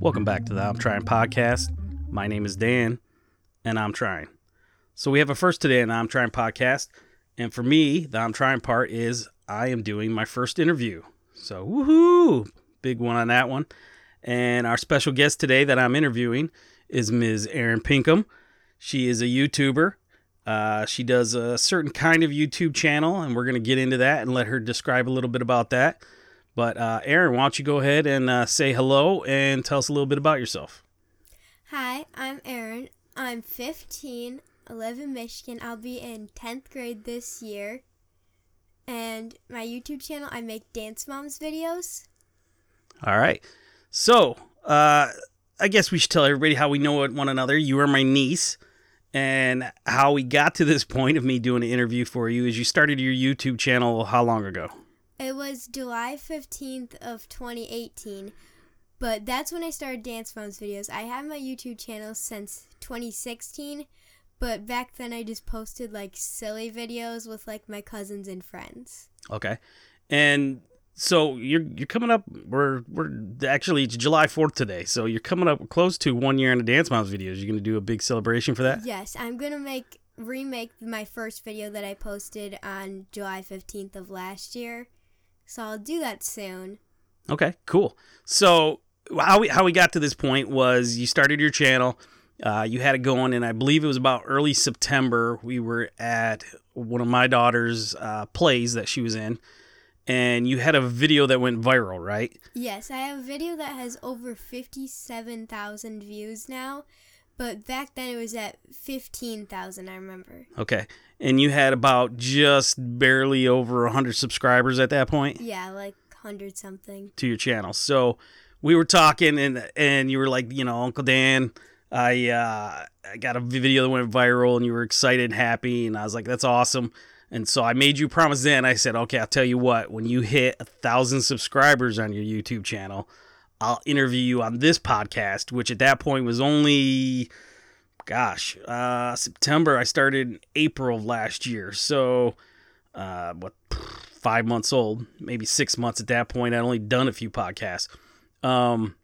Welcome back to the I'm Trying podcast. My name is Dan, and I'm trying. So we have a first today in the I'm Trying podcast, and for me, the I'm Trying part is I am doing my first interview. So woohoo! Big one on that one. And our special guest today that I'm interviewing is Ms. Erin Pinkham. She is a YouTuber. Uh, she does a certain kind of YouTube channel, and we're going to get into that and let her describe a little bit about that. But uh, Erin, why don't you go ahead and uh, say hello and tell us a little bit about yourself? Hi, I'm Erin. I'm 15. I live in Michigan. I'll be in 10th grade this year. And my YouTube channel, I make Dance Moms videos. All right. So, uh, I guess we should tell everybody how we know one another. You are my niece. And how we got to this point of me doing an interview for you is you started your YouTube channel how long ago? It was July 15th of 2018. But that's when I started Dance Moms videos. I have my YouTube channel since 2016, but back then I just posted like silly videos with like my cousins and friends. Okay. And so you're you're coming up we're we're actually it's July 4th today. So you're coming up close to 1 year in the Dance Moms videos. You're going to do a big celebration for that? Yes, I'm going to make remake my first video that I posted on July 15th of last year. So I'll do that soon. Okay, cool. So how we how we got to this point was you started your channel, uh, you had it going, and I believe it was about early September. We were at one of my daughter's uh, plays that she was in, and you had a video that went viral, right? Yes, I have a video that has over fifty-seven thousand views now, but back then it was at fifteen thousand. I remember. Okay, and you had about just barely over hundred subscribers at that point. Yeah, like hundred something to your channel. So we were talking and and you were like, you know, Uncle Dan, I uh, I got a video that went viral and you were excited and happy and I was like, that's awesome. And so I made you promise then. I said, okay, I'll tell you what, when you hit a thousand subscribers on your YouTube channel, I'll interview you on this podcast, which at that point was only, gosh, uh, September. I started in April of last year. So, uh, what, five months old, maybe six months at that point. I'd only done a few podcasts. Um,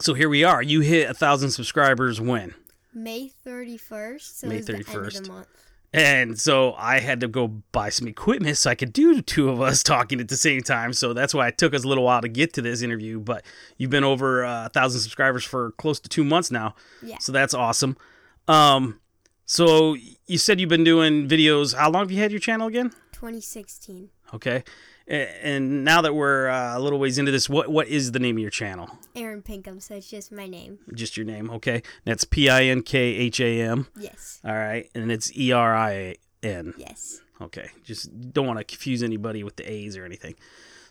so here we are. You hit a thousand subscribers when? May 31st. So May May 31st. And so I had to go buy some equipment so I could do the two of us talking at the same time. So that's why it took us a little while to get to this interview. But you've been over uh, a thousand subscribers for close to two months now. Yeah. So that's awesome. Um, so you said you've been doing videos. How long have you had your channel again? 2016. Okay. And now that we're uh, a little ways into this, what what is the name of your channel? Erin Pinkham, so it's just my name. Just your name, okay? That's P I N K H A M. Yes. All right, and it's E R I N. Yes. Okay, just don't want to confuse anybody with the A's or anything.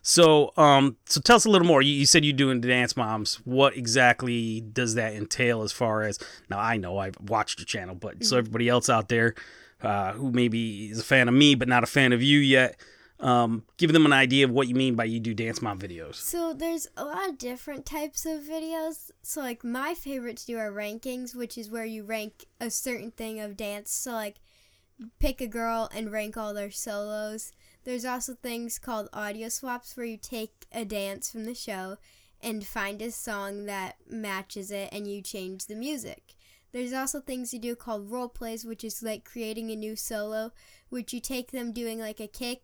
So, um, so tell us a little more. You, you said you're doing Dance Moms. What exactly does that entail? As far as now, I know I've watched your channel, but mm-hmm. so everybody else out there uh, who maybe is a fan of me but not a fan of you yet um, give them an idea of what you mean by you do dance mom videos. So there's a lot of different types of videos. So like my favorite to do are rankings, which is where you rank a certain thing of dance. So like pick a girl and rank all their solos. There's also things called audio swaps where you take a dance from the show and find a song that matches it and you change the music. There's also things you do called role plays, which is like creating a new solo, which you take them doing like a kick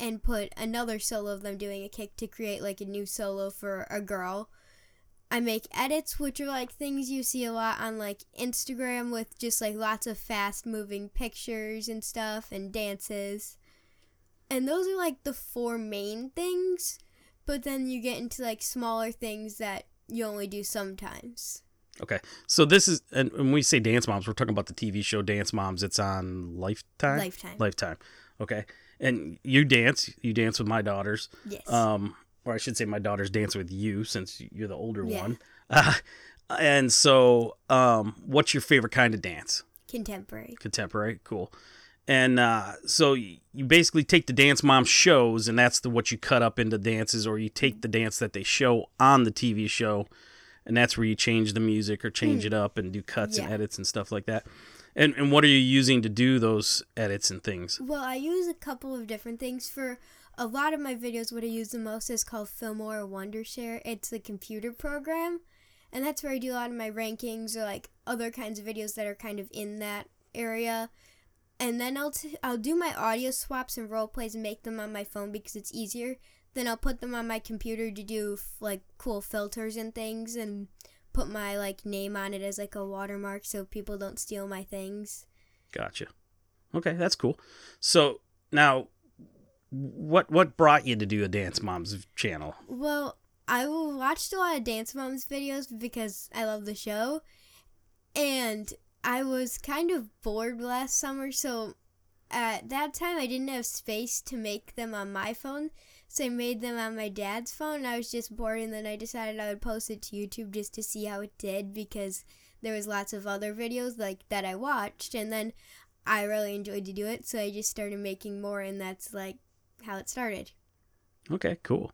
and put another solo of them doing a kick to create like a new solo for a girl. I make edits, which are like things you see a lot on like Instagram with just like lots of fast moving pictures and stuff and dances. And those are like the four main things, but then you get into like smaller things that you only do sometimes. Okay. So this is, and when we say Dance Moms, we're talking about the TV show Dance Moms. It's on Lifetime? Lifetime. Lifetime. Okay and you dance. You dance with my daughters. Yes. Um, or I should say, my daughters dance with you since you're the older yeah. one. Uh, and so, um, what's your favorite kind of dance? Contemporary. Contemporary, cool. And uh, so you basically take the dance mom shows, and that's the what you cut up into dances, or you take the dance that they show on the TV show, and that's where you change the music or change mm. it up and do cuts yeah. and edits and stuff like that. And and what are you using to do those edits and things? Well, I use a couple of different things for a lot of my videos. What I use the most is called Filmora Wondershare. It's a computer program, and that's where I do a lot of my rankings or like other kinds of videos that are kind of in that area. And then I'll t- I'll do my audio swaps and role plays and make them on my phone because it's easier. Then I'll put them on my computer to do f- like cool filters and things and put my like name on it as like a watermark so people don't steal my things. Gotcha. Okay, that's cool. So now, what what brought you to do a Dance Moms channel? Well, I watched a lot of Dance Moms videos because I love the show, and I was kind of bored last summer, so at that time I didn't have space to make them on my phone, so I made them on my dad's phone. I was just bored, and then I decided I would post it to YouTube just to see how it did because there was lots of other videos like that I watched, and then I really enjoyed to do it, so I just started making more, and that's like how it started. Okay, cool.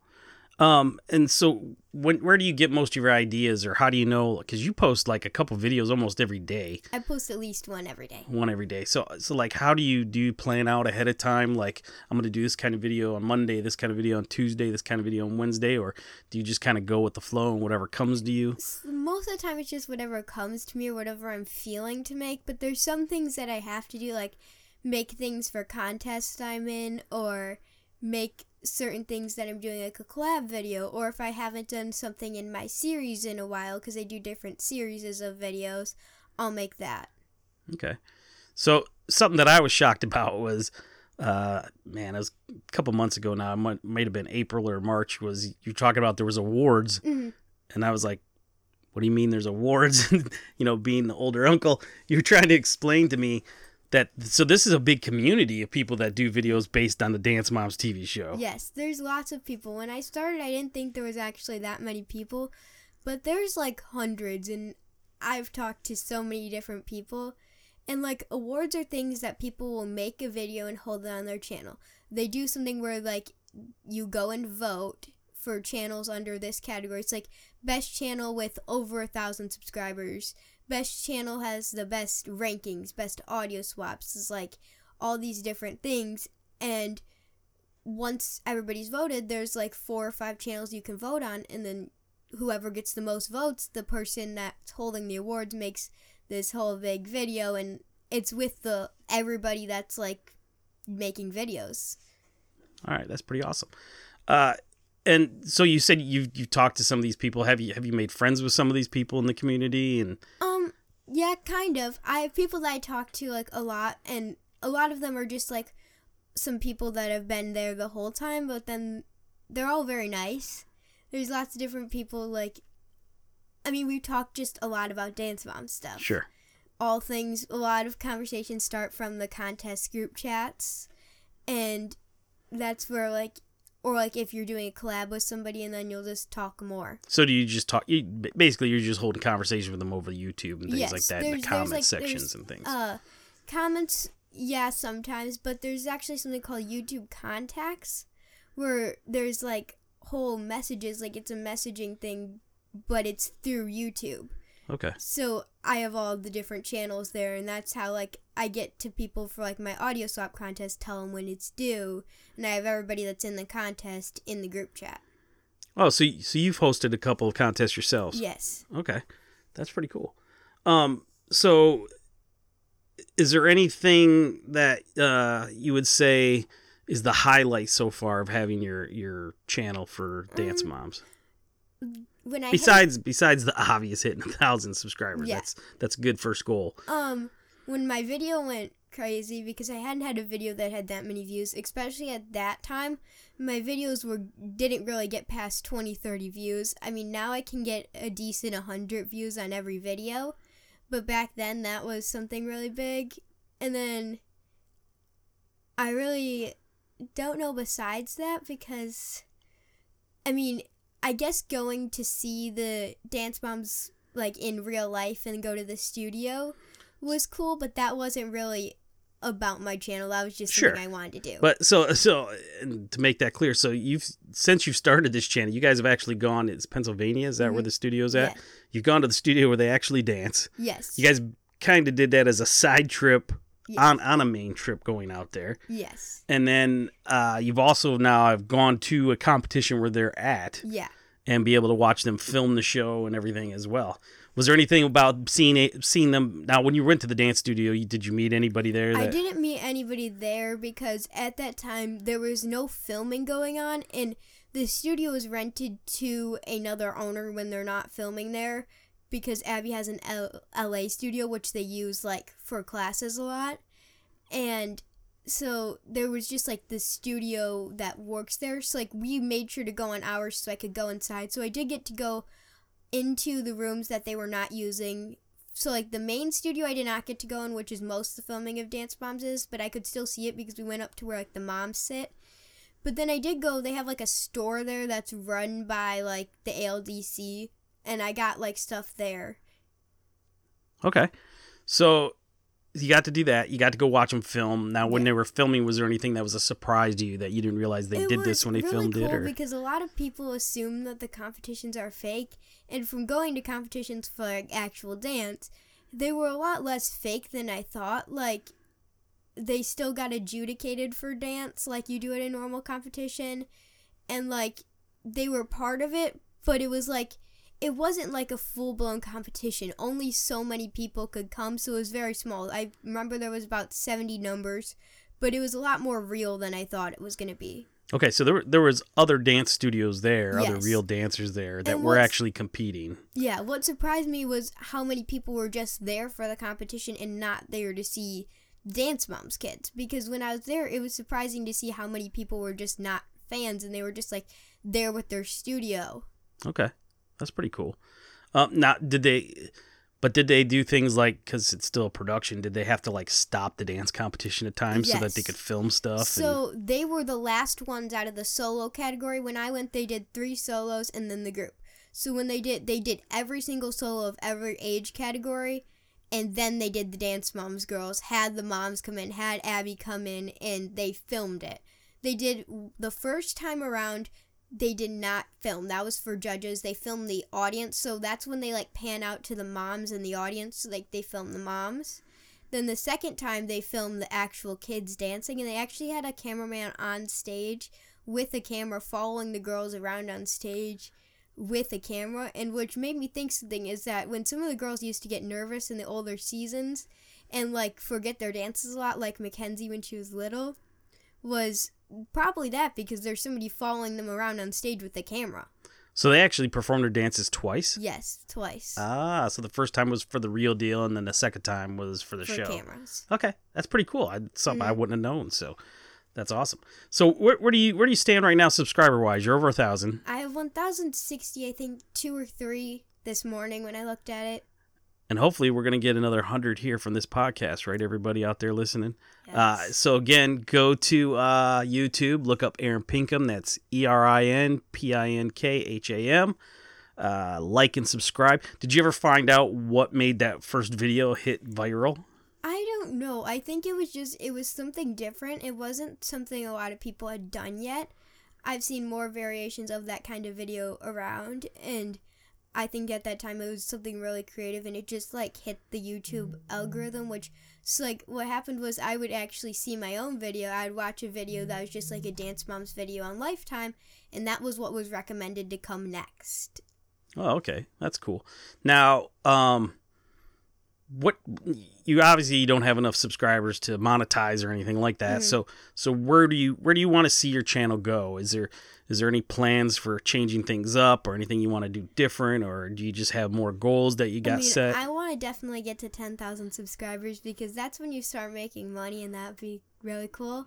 Um, and so when where do you get most of your ideas, or how do you know? Because you post like a couple videos almost every day, I post at least one every day. one every day. So so like, how do you do you plan out ahead of time? Like, I'm gonna do this kind of video on Monday, this kind of video on Tuesday, this kind of video on Wednesday, or do you just kind of go with the flow and whatever comes to you? Most of the time, it's just whatever comes to me or whatever I'm feeling to make. But there's some things that I have to do, like make things for contests I'm in, or make certain things that I'm doing, like a collab video, or if I haven't done something in my series in a while, because I do different series of videos, I'll make that. Okay. So something that I was shocked about was, uh, man, it was a couple months ago now. It might, might have been April or March. Was you talking about there was awards, Mhm. and I was like, "What do you mean there's awards?" you know, being the older uncle, you're trying to explain to me that so this is a big community of people that do videos based on the Dance Moms TV show. Yes, there's lots of people. When I started, I didn't think there was actually that many people, but there's like hundreds, and I've talked to so many different people. And like awards are things that people will make a video and hold it on their channel. They do something where like you go and vote for channels under this category. It's like best channel with over a thousand subscribers. Best channel has the best rankings, best audio swaps. It's like all these different things. And once everybody's voted, there's like four or five channels you can vote on, and then whoever gets the most votes, the person that's holding the awards makes this whole big video, and it's with the everybody that's like making videos. All right, that's pretty awesome. Uh, and so you said you you talked to some of these people. Have you have you made friends with some of these people in the community? And Um, yeah, kind of. I have people that I talk to like a lot, and a lot of them are just like some people that have been there the whole time, but then they're all very nice. There's lots of different people. Like, I mean, we talk just a lot about Dance Mom stuff. sure, all things a lot of conversations start from the contest group chats and that's where like or like if you're doing a collab with somebody and then you'll just talk more So do you just talk? You, basically, you're just holding conversation with them over YouTube and things Yes, like that, in the comment like, sections and things. uh comments yeah sometimes but there's actually something called youtube contacts where there's like whole messages like it's a messaging thing but it's through youtube okay, So I have all the different channels there, and that's how like I get to people for like my audio swap contest, tell them when it's due, and I have everybody that's in the contest in the group chat. oh, so so you've hosted a couple of contests yourselves. Yes. Okay, that's pretty cool. Um, so is there anything that uh you would say is the highlight so far of having your your channel for Dance Um, Moms? When I hit- Besides besides the obvious hitting a thousand subscribers, Yeah. that's that's a good first goal. um when my video went crazy because I hadn't had a video that had that many views, especially at that time, my videos were didn't really get past 20 30 views. I mean, now I can get a decent 100 views on every video, but back then that was something really big. And then I really don't know besides that because I mean, I guess going to see the dance moms like in real life and go to the studio was cool, but that wasn't really about my channel. That was just Sure. something I wanted to do. But so so and to make that clear, so you've since you've started this channel, you guys have actually gone. It's Pennsylvania. Is that where Mhm. the studio's at? Yeah. You've gone to the studio where they actually dance. yes. You guys kind of did that as a side trip Yes. on on a main trip going out there, yes. and then uh, you've also now I've gone to a competition where they're at, Yeah. And be able to watch them film the show and everything as well. Was there anything about seeing it, seeing them now when you went to the dance studio? You, did you meet anybody there? I didn't meet anybody there because at that time there was no filming going on, and the studio was rented to another owner when they're not filming there because Abby has an L- LA studio which they use like for classes a lot. And so there was just like the studio that works there. So like we made sure to go on hours so I could go inside. So I did get to go into the rooms that they were not using. So like the main studio I did not get to go in, which is most of the filming of Dance Moms is, but I could still see it because we went up to where like the moms sit. But then I did go. They have like a store there that's run by like the ALDC, and I got like stuff there. Okay. So you got to do that. You got to go watch them film. Now, when Yeah. they were filming, was there anything that was a surprise to you that you didn't realize they It did this when they really filmed cool it? Or because a lot of people assume that the competitions are fake, and from going to competitions for like actual dance, they were a lot less fake than I thought. Like they still got adjudicated for dance like you do at a normal competition, and like they were part of it, but it was like it wasn't like a full blown competition. Only so many people could come, so it was very small. I remember there was about seventy numbers, but it was a lot more real than I thought it was gonna be. okay, so there were, there was other dance studios there, other real dancers there that were actually competing. Yeah, what surprised me was how many people were just there for the competition and not there to see Dance Moms kids. Because when I was there, it was surprising to see how many people were just not fans and they were just like there with their studio. Okay, that's pretty cool. Um, now, did they? But did they do things like because it's still a production? Did they have to like stop the dance competition at times so that they Yes. could film stuff? So they were the last ones out of the solo category. When I went, they did three solos and then the group. So when they did, they did every single solo of every age category, and then they did the Dance Moms girls. Had the moms come in, had Abby come in, and they filmed it. They did the first time around. They did not film. That was for judges. They filmed the audience, so that's when they like pan out to the moms in the audience. Like they filmed the moms. Then the second time they filmed the actual kids dancing, and they actually had a cameraman on stage with a camera following the girls around on stage with a camera. And which made me think something is that when some of the girls used to get nervous in the older seasons and like forget their dances a lot, like Mackenzie when she was little, was probably that because there's somebody following them around on stage with the camera. so they actually performed their dances twice. Yes, twice Ah, so the first time was for the real deal, and then the second time was for the for show. cameras. Okay, that's pretty cool. I, something I Mm-hmm. wouldn't have known. So that's awesome. So where, where do you where do you stand right now, subscriber wise? You're over a thousand, I have 1,060, I think, two or three this morning when I looked at it. And hopefully we're gonna get another hundred here from this podcast, right? Everybody out there listening. Uh, so again, go to uh, YouTube, look up Erin Pinkham. That's E R I N P I N K H A M. Uh, like and subscribe. Did you ever find out what made that first video hit viral? I don't know. I think it was just it was something different. It wasn't something a lot of people had done yet. I've seen more variations of that kind of video around and I think at that time it was something really creative and it just like hit the YouTube algorithm which so like what happened was I would actually see my own video. I'd watch a video that was just like a Dance Moms video on Lifetime and that was what was recommended to come next. Oh, okay, that's cool. Now, um, what you obviously you don't have enough subscribers to monetize or anything like that. Mhm. So, so where do you where do you want to see your channel go? Is there is there any plans for changing things up or anything you want to do different, or do you just have more goals that you got I mean, set? I want to definitely get to 10,000 subscribers because that's when you start making money and that'd be really cool.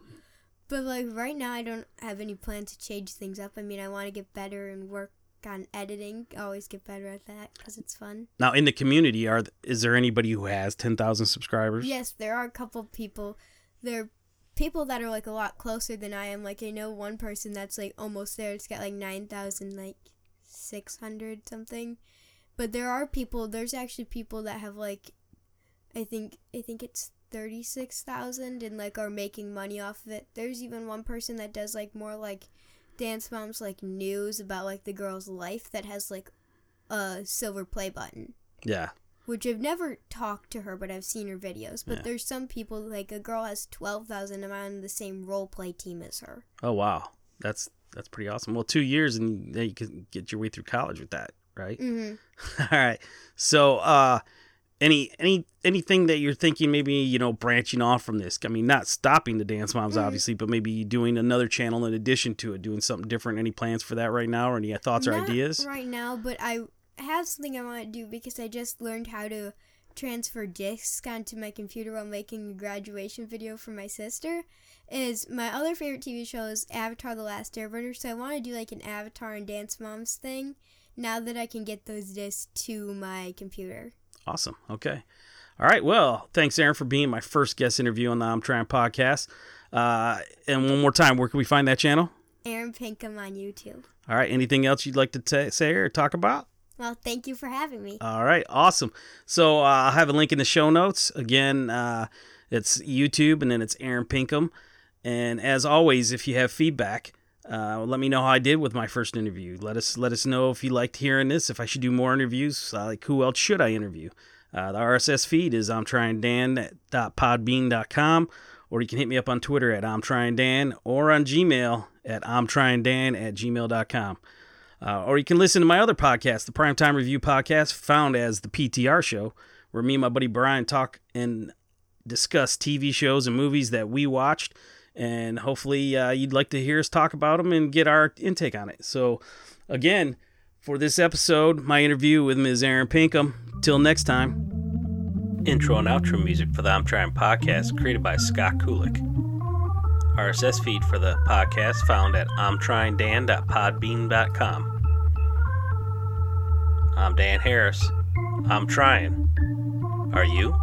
But like right now, I don't have any plan to change things up. I mean, I want to get better and work on editing. Always get better at that because it's fun. now, in the community, are is there anybody who has ten thousand subscribers? Yes, there are a couple people. There are people that are like a lot closer than I am. Like I know one person that's like almost there. It's got like 9,000 like 600 something. But there are people, there's actually people that have like I think I think it's 36,000 and like are making money off of it. There's even one person that does like more like dance moms like news about like the girl's life that has like a silver play button Yeah. which I've never talked to her, but I've seen her videos. But Yeah. there's some people like a girl has twelve thousand. I'm on the same role play team as her. Oh wow, that's that's pretty awesome. Well, two years and you can get your way through college with that, right? hmm All right. So, uh, any any anything that you're thinking maybe you know branching off from this? I mean, not stopping the dance moms Mhm. obviously, but maybe doing another channel in addition to it, doing something different. Any plans for that right now, or any thoughts or ideas? right now, but I have something I want to do because I just learned how to transfer discs onto my computer while making a graduation video for my sister. Is my other favorite TV show is Avatar: The Last Airbender, so I want to do like an Avatar and Dance Moms thing. Now that I can get those discs to my computer. Awesome. Okay. All right. Well, thanks, Erin, for being my first guest interview on the I'm Trying podcast. Uh, and one more time, where can we find that channel? Erin Pinkham on YouTube. All right. Anything else you'd like to ta say or talk about? Well, thank you for having me. All right, awesome. So uh, I'll have a link in the show notes. Again, uh, it's YouTube, and then it's Erin Pinkham. And as always, if you have feedback, uh, let me know how I did with my first interview. Let us let us know if you liked hearing this. If I should do more interviews, uh, like who else should I interview? Uh, the RSS feed is I'm trying Dan.podbean.com, or you can hit me up on Twitter at I'm trying Dan, or on Gmail at I'm trying Dan at gmail.com. Uh, or you can listen to my other podcast, the Primetime Review Podcast, found as the PTR Show, where me and my buddy Brian talk and discuss TV shows and movies that we watched. And hopefully, uh, you'd like to hear us talk about them and get our intake on it. So, again, for this episode, my interview with Ms. Erin Pinkham. Till next time. Intro and outro music for the I'm Trying podcast created by Scott Kulik. RSS feed for the podcast found at I'mTryingDan.podbean.com. I'm Dan Harris. I'm trying. Are you?